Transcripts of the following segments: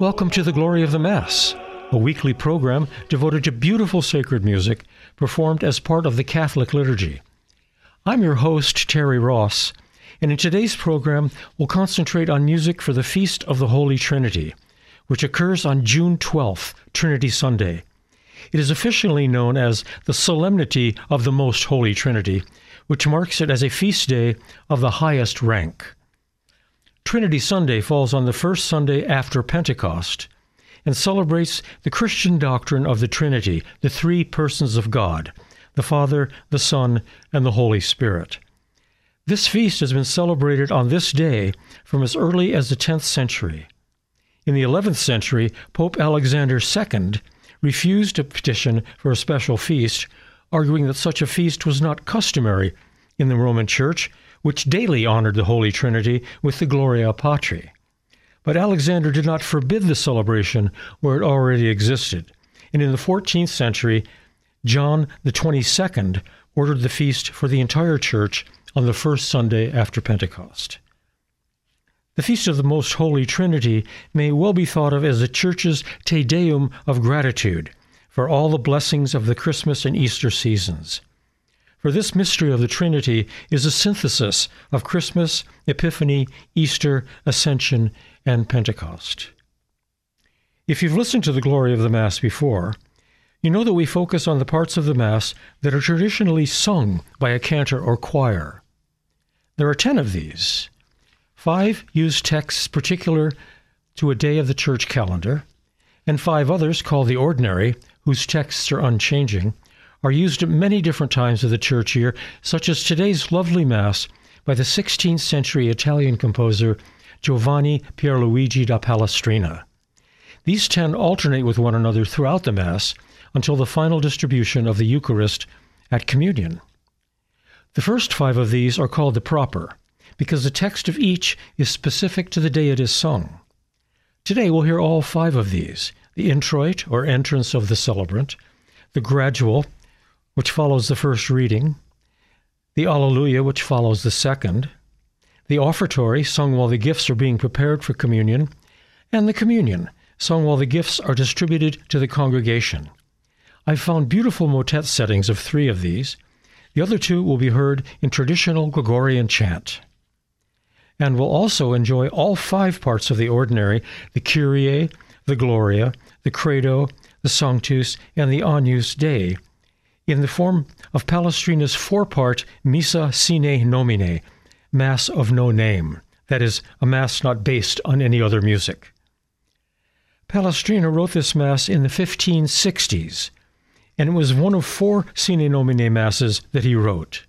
Welcome to the Glory of the Mass, a weekly program devoted to beautiful sacred music performed as part of the Catholic liturgy. I'm your host, Terry Ross, and in today's program, we'll concentrate on music for the Feast of the Holy Trinity, which occurs on June 12th, Trinity Sunday. It is officially known as the Solemnity of the Most Holy Trinity, which marks it as a feast day of the highest rank. Trinity Sunday falls on the first Sunday after Pentecost and celebrates the Christian doctrine of the Trinity, the three persons of God, the Father, the Son, and the Holy Spirit. This feast has been celebrated on this day from as early as the 10th century. In the 11th century, Pope Alexander II refused a petition for a special feast, arguing that such a feast was not customary in the Roman Church which daily honored the Holy Trinity with the Gloria Patri. But Alexander did not forbid the celebration where it already existed, and in the 14th century, John the 22nd ordered the feast for the entire church on the first Sunday after Pentecost. The Feast of the Most Holy Trinity may well be thought of as the Church's Te Deum of gratitude for all the blessings of the Christmas and Easter seasons. For this mystery of the Trinity is a synthesis of Christmas, Epiphany, Easter, Ascension, and Pentecost. If you've listened to the glory of the Mass before, you know that we focus on the parts of the Mass that are traditionally sung by a cantor or choir. There are ten of these. Five use texts particular to a day of the church calendar, and five others, called the ordinary, whose texts are unchanging, are used at many different times of the church year, such as today's lovely Mass by the 16th century Italian composer Giovanni Pierluigi da Palestrina. These ten alternate with one another throughout the Mass until the final distribution of the Eucharist at Communion. The first five of these are called the proper, because the text of each is specific to the day it is sung. Today we'll hear all five of these the introit, or entrance of the celebrant, the gradual, which follows the first reading, the Alleluia, which follows the second, the offertory, sung while the gifts are being prepared for communion, and the communion, sung while the gifts are distributed to the congregation. I've found beautiful motet settings of three of these. The other two will be heard in traditional Gregorian chant. And we'll also enjoy all five parts of the ordinary the Kyrie, the Gloria, the Credo, the Sanctus, and the Agnus Dei in the form of Palestrina's four part Missa Sine Nomine, Mass of No Name, that is, a Mass not based on any other music. Palestrina wrote this Mass in the 1560s, and it was one of four Sine Nomine Masses that he wrote.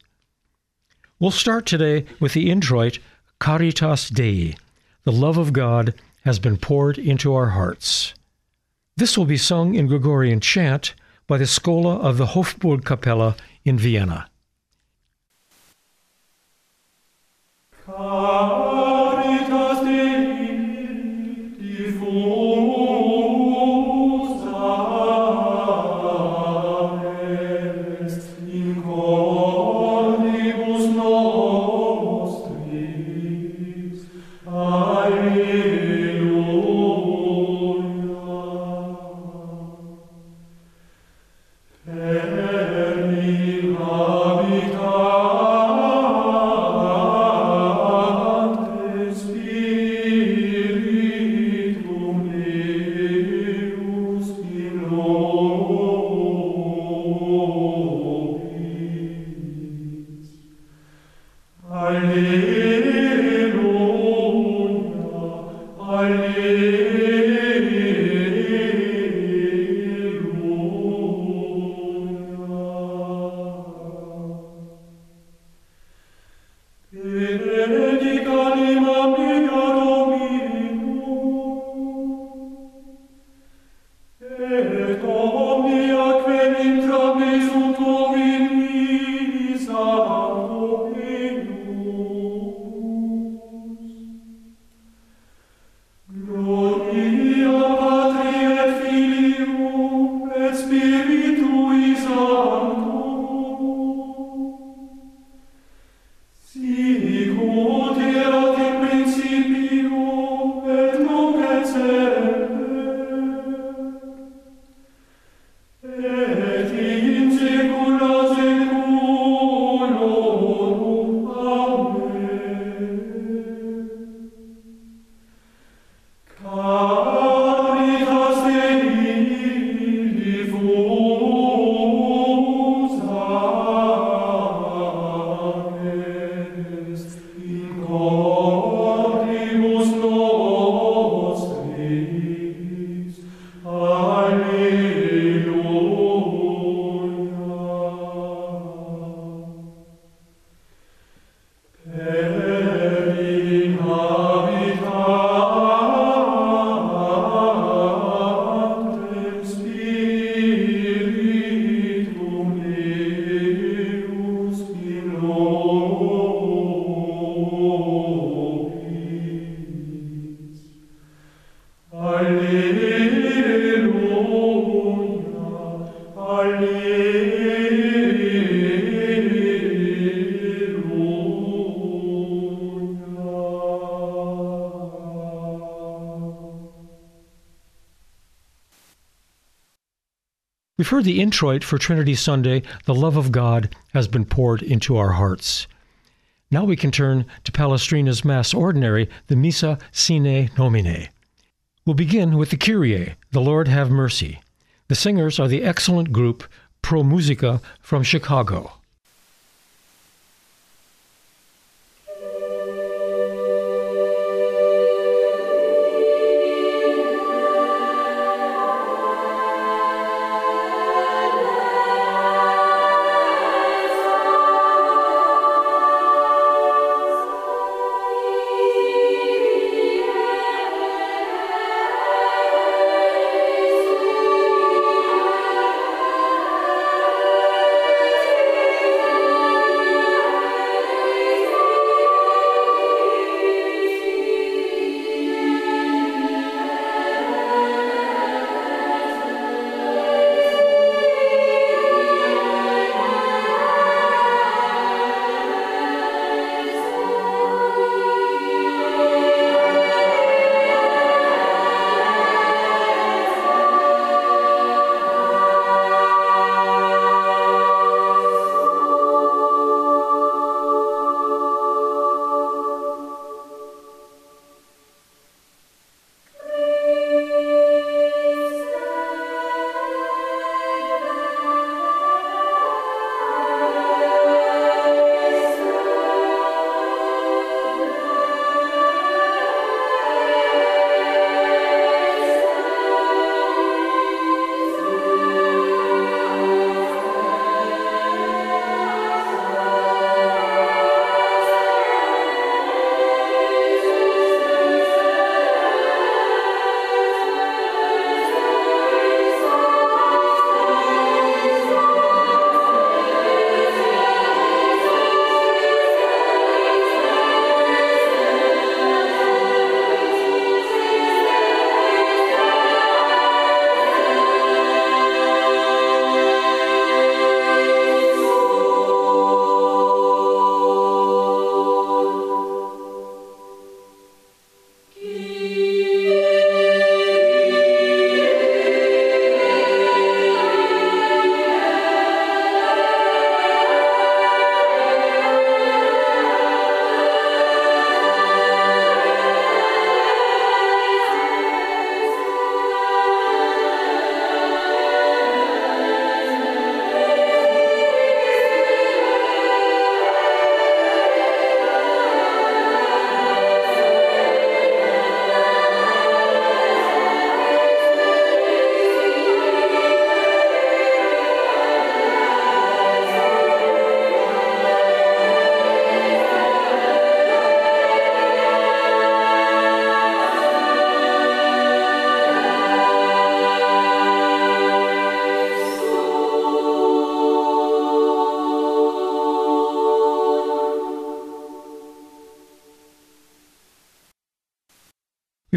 We'll start today with the introit Caritas Dei, the love of God has been poured into our hearts. This will be sung in Gregorian chant by the Schola of the Hofburg Hofburgkapelle in Vienna. We've heard the introit for Trinity Sunday, The Love of God Has Been Poured into Our Hearts. Now we can turn to Palestrina's Mass Ordinary, the Missa Sine Nomine. We'll begin with the Kyrie, The Lord Have Mercy. The singers are the excellent group Pro Musica from Chicago.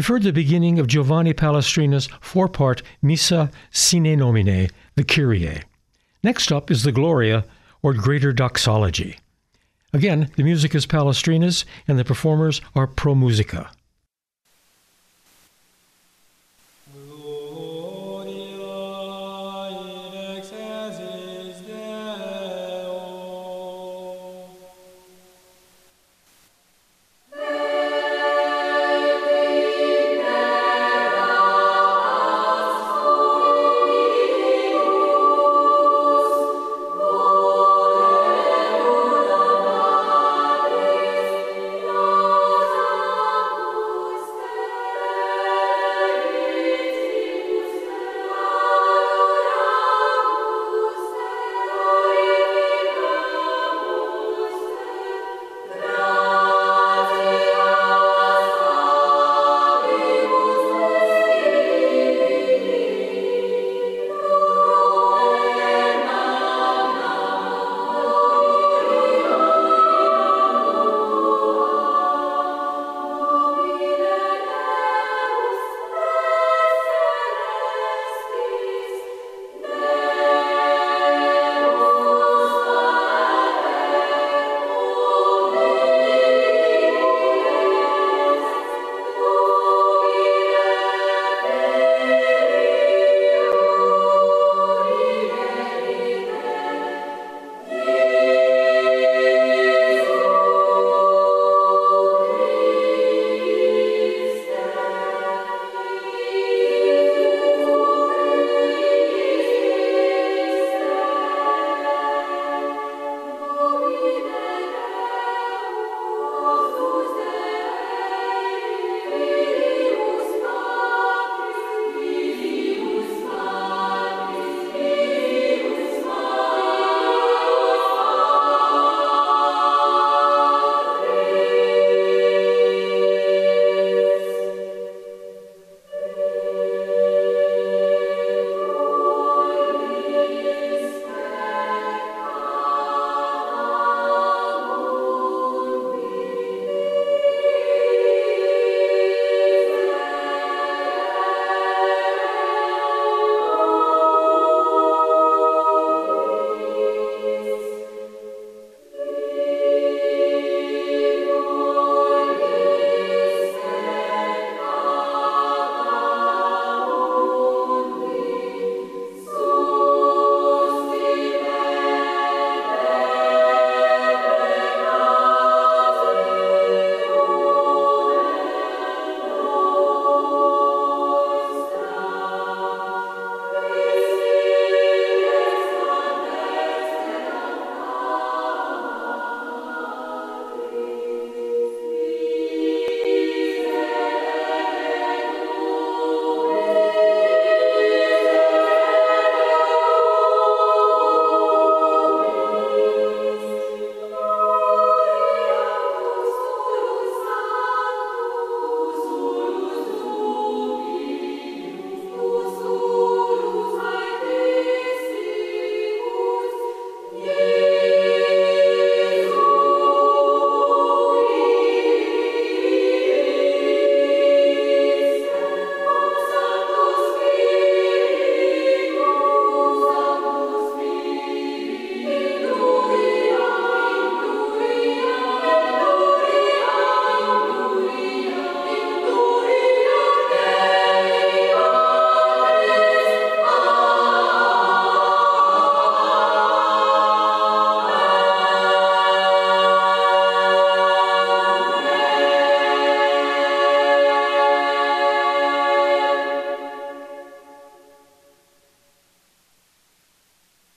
We've heard the beginning of Giovanni Palestrina's four part Missa Sine Nomine, the Kyrie. Next up is the Gloria, or Greater Doxology. Again, the music is Palestrina's, and the performers are Pro Musica.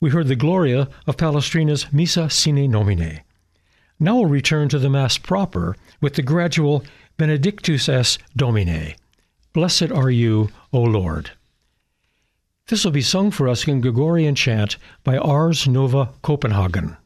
We heard the Gloria of Palestrina's Missa Sine Nomine. Now we'll return to the Mass proper with the gradual Benedictus es Domine. Blessed are you, O Lord. This will be sung for us in Gregorian chant by Ars Nova Copenhagen.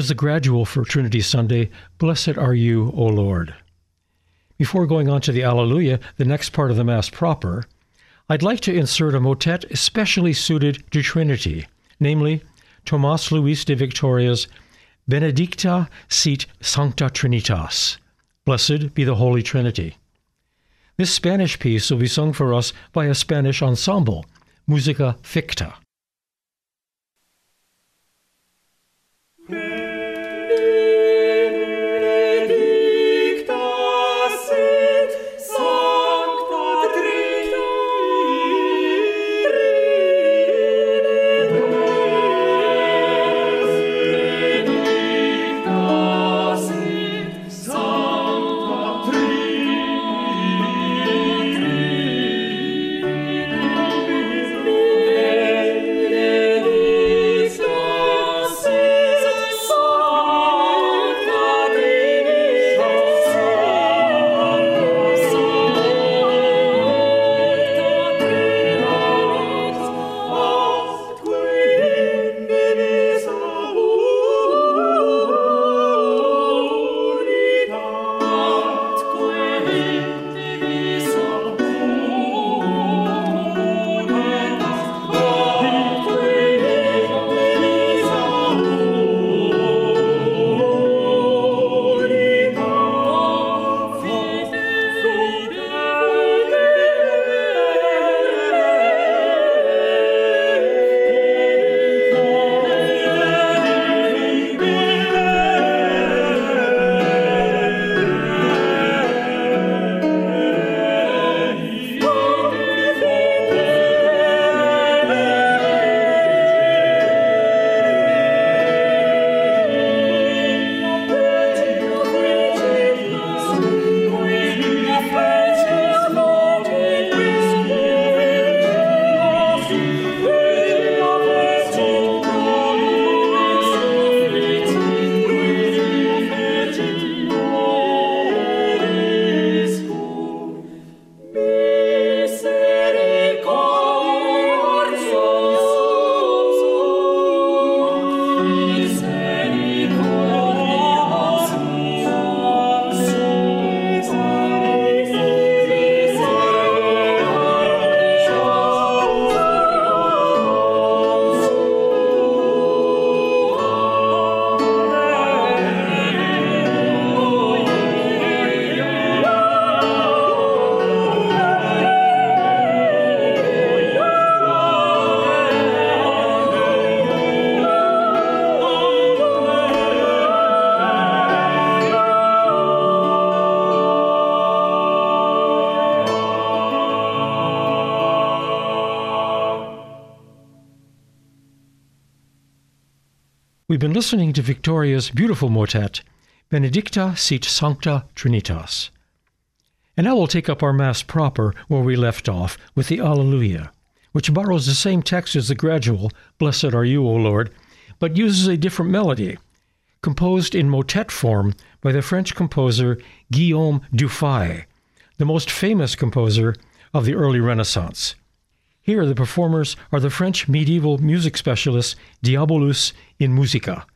Was the gradual for Trinity Sunday, Blessed Are You, O Lord. Before going on to the Alleluia, the next part of the Mass proper, I'd like to insert a motet especially suited to Trinity, namely Tomas Luis de Victoria's Benedicta sit Sancta Trinitas. Blessed be the Holy Trinity. This Spanish piece will be sung for us by a Spanish ensemble, Musica Ficta. Been listening to Victoria's beautiful motet, Benedicta sit sancta Trinitas. And now we'll take up our Mass proper where we left off with the Alleluia, which borrows the same text as the gradual, Blessed are you, O Lord, but uses a different melody, composed in motet form by the French composer Guillaume Dufay, the most famous composer of the early Renaissance. Here, the performers are the French medieval music specialist Diabolus in Musica.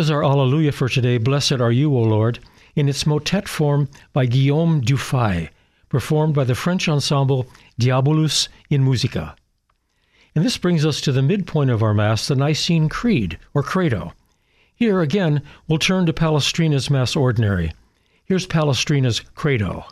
Was our Alleluia for today, Blessed Are You, O Lord, in its motet form by Guillaume Dufay, performed by the French ensemble Diabolus in Musica. And this brings us to the midpoint of our Mass, the Nicene Creed, or Credo. Here again, we'll turn to Palestrina's Mass Ordinary. Here's Palestrina's Credo.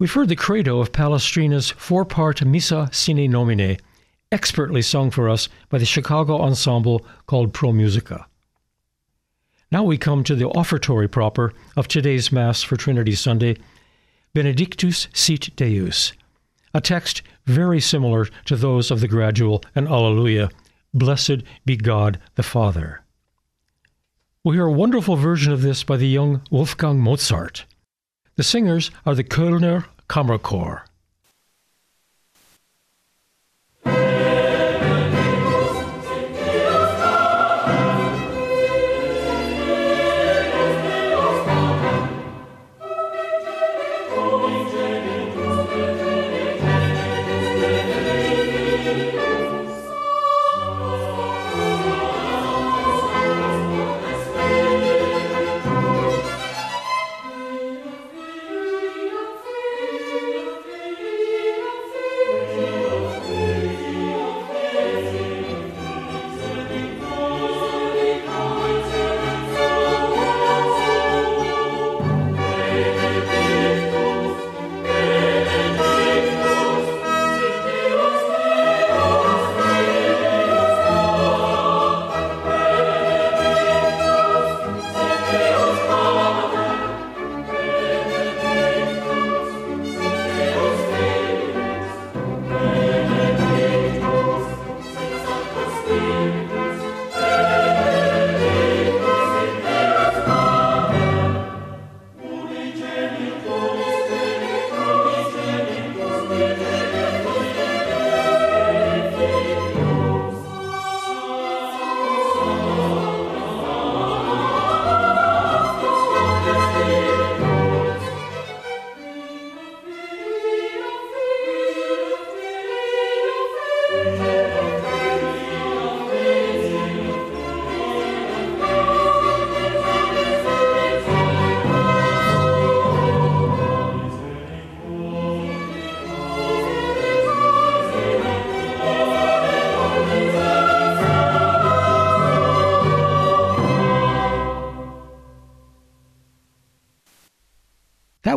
We've heard the credo of Palestrina's four part Missa Sine Nomine, expertly sung for us by the Chicago ensemble called Pro Musica. Now we come to the offertory proper of today's Mass for Trinity Sunday, Benedictus sit Deus, a text very similar to those of the gradual and Alleluia, Blessed be God the Father. We'll hear a wonderful version of this by the young Wolfgang Mozart. The singers are the Kölner Kammerchor.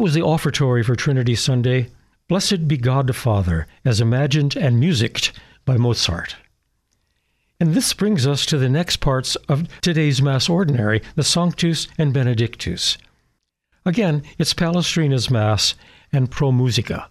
Was the offertory for Trinity Sunday. Blessed be God the Father, as imagined and musicked by Mozart. And this brings us to the next parts of today's Mass Ordinary, the Sanctus and Benedictus. Again, it's Palestrina's Mass and Pro Musica.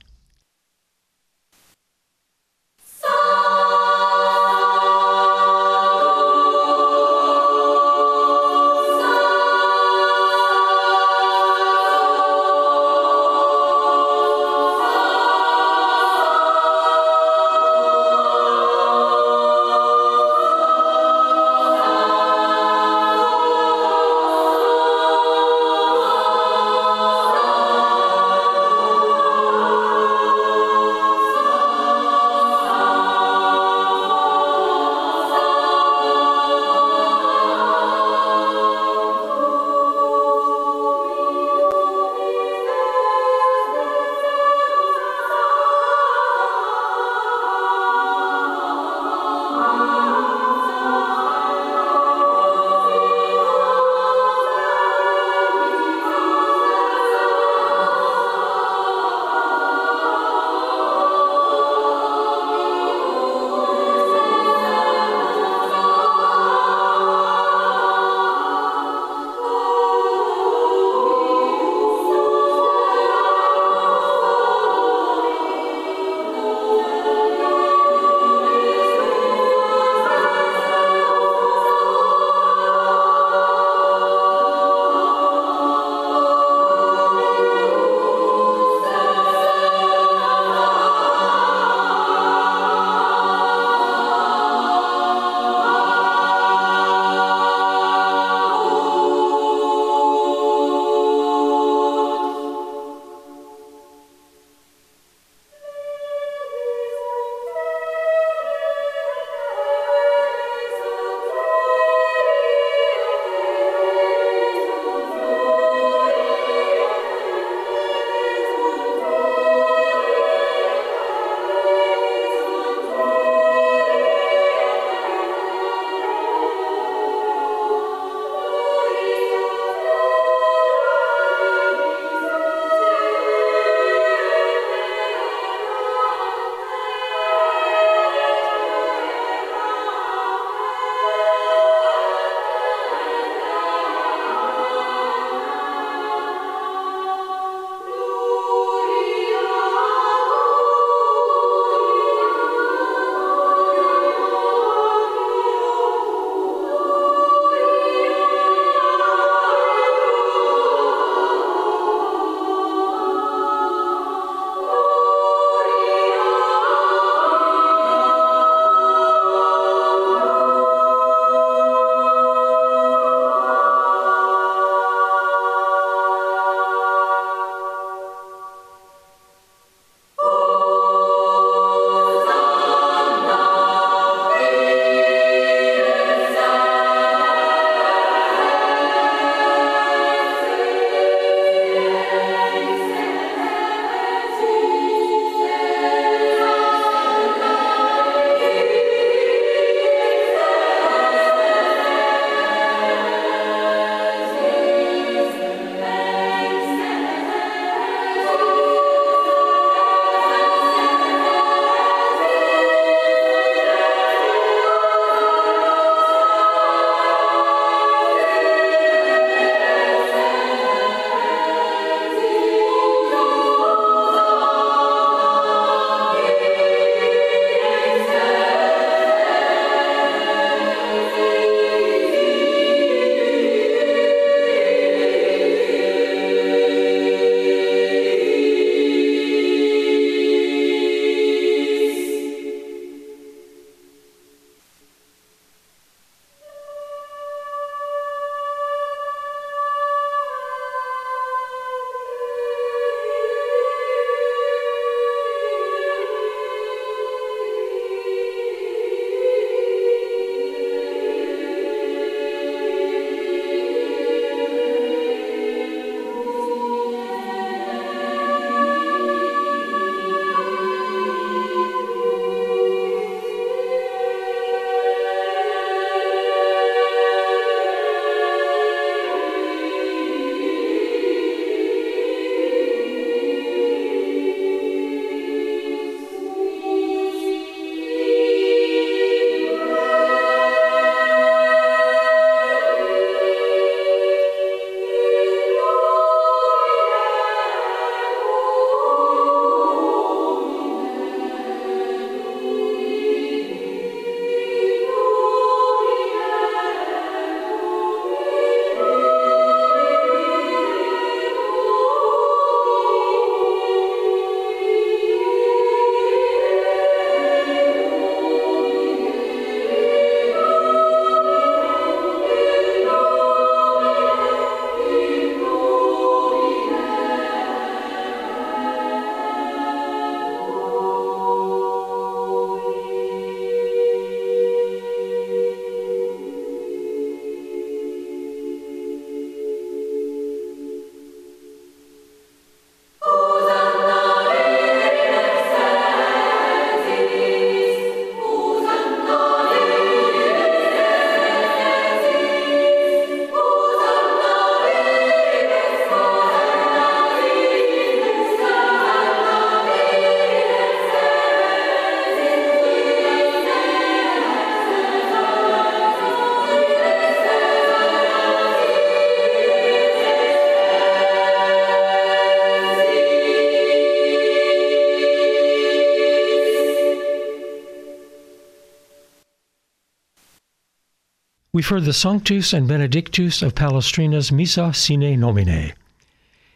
We've heard the Sanctus and Benedictus of Palestrina's Missa Sine Nomine.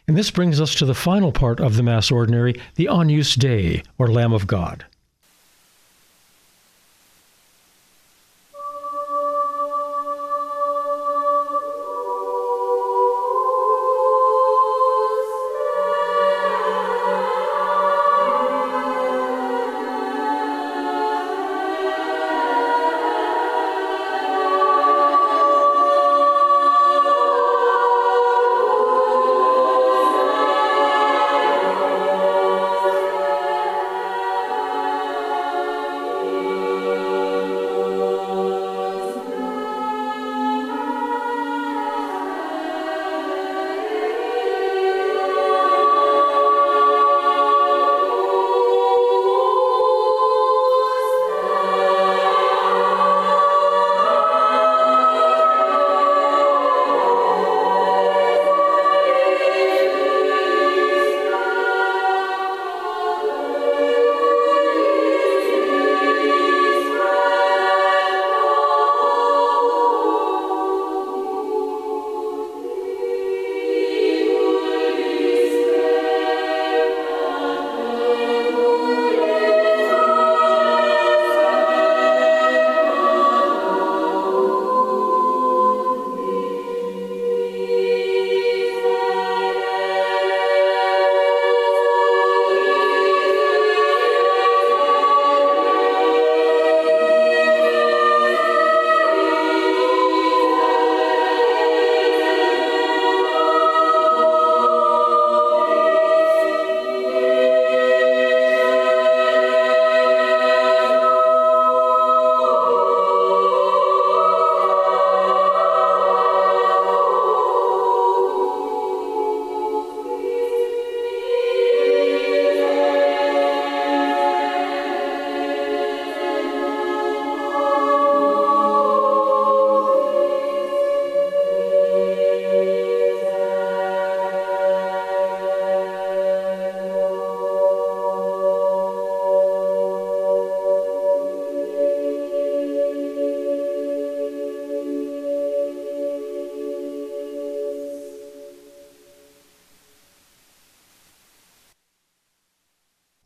And this brings us to the final part of the Mass Ordinary, the Agnus Dei, or Lamb of God.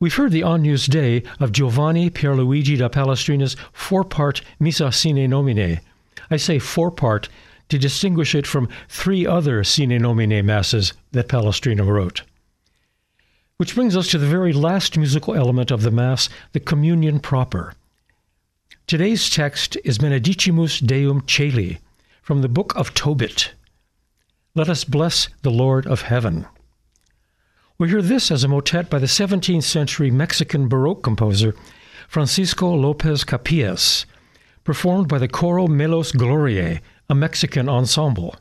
We've heard the Agnus Dei of Giovanni Pierluigi da Palestrina's four part Missa Sine Nomine. I say four part to distinguish it from three other Sine Nomine Masses that Palestrina wrote. Which brings us to the very last musical element of the Mass, the communion proper. Today's text is Benedicimus Deum Caeli from the book of Tobit. Let us bless the Lord of heaven. We hear this as a motet by the 17th century Mexican Baroque composer Francisco Lopez Capillas, performed by the Coro Melos Gloriae, a Mexican ensemble.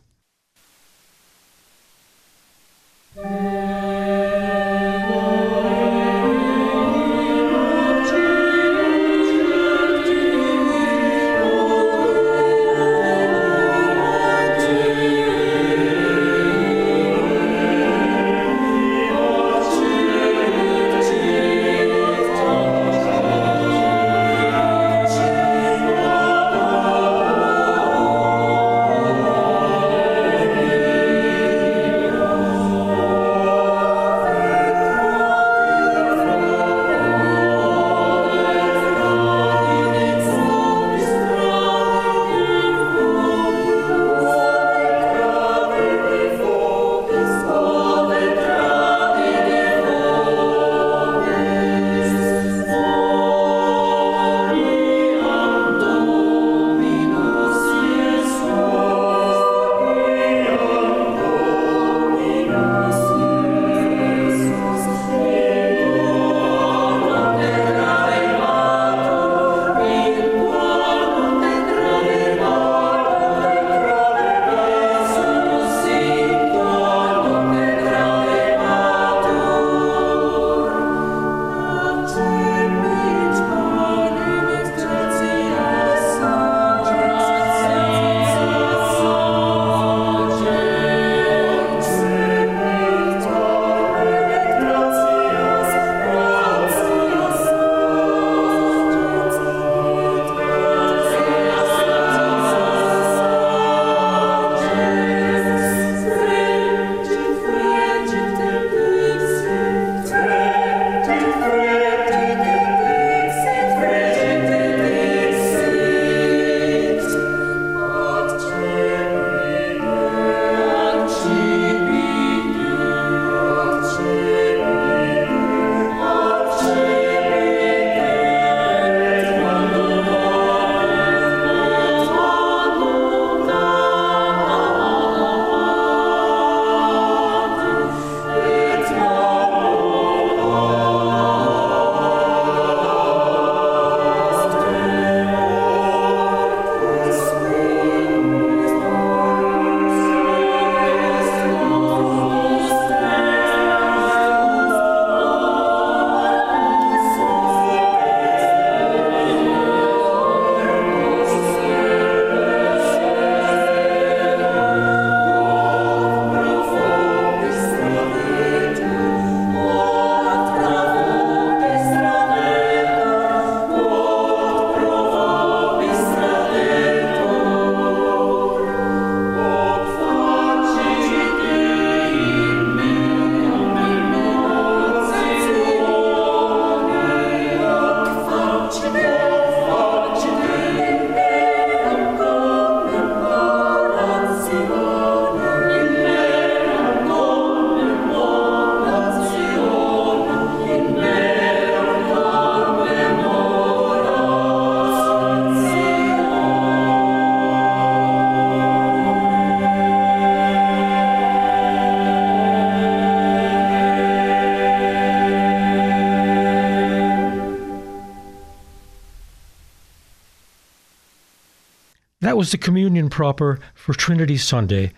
Was the communion proper for Trinity Sunday.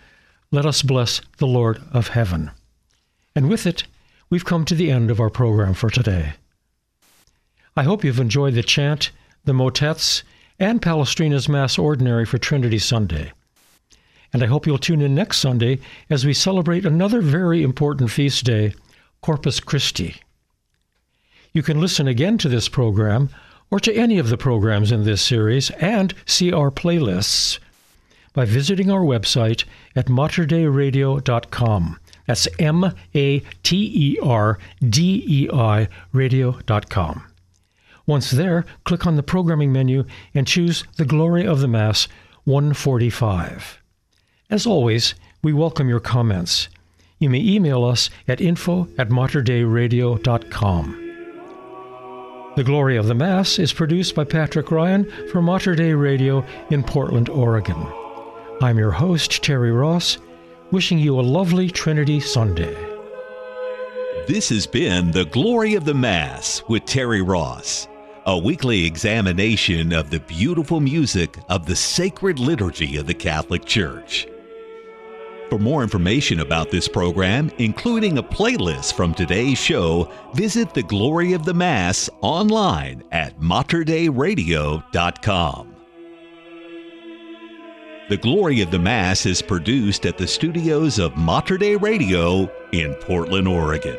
Let us bless the Lord of heaven. And with it, we've come to the end of our program for today. I hope you've enjoyed the chant, the motets, and Palestrina's Mass Ordinary for Trinity Sunday. And I hope you'll tune in next Sunday as we celebrate another very important feast day, Corpus Christi. You can listen again to this program or to any of the programs in this series and see our playlists by visiting our website at materdeiradio.com. That's M A T E R D E I radio.com. Once there, click on the programming menu and choose The Glory of the Mass 145. As always, we welcome your comments. You may email us at info at materdeiradio.com. The Glory of the Mass is produced by Patrick Ryan for Mater Dei Radio in Portland, Oregon. I'm your host, Terry Ross, wishing you a lovely Trinity Sunday. This has been The Glory of the Mass with Terry Ross, a weekly examination of the beautiful music of the sacred liturgy of the Catholic Church. For more information about this program, including a playlist from today's show, visit the Glory of the Mass online at materdeiradio.com. The Glory of the Mass is produced at the studios of Mater Dei Radio in Portland, Oregon.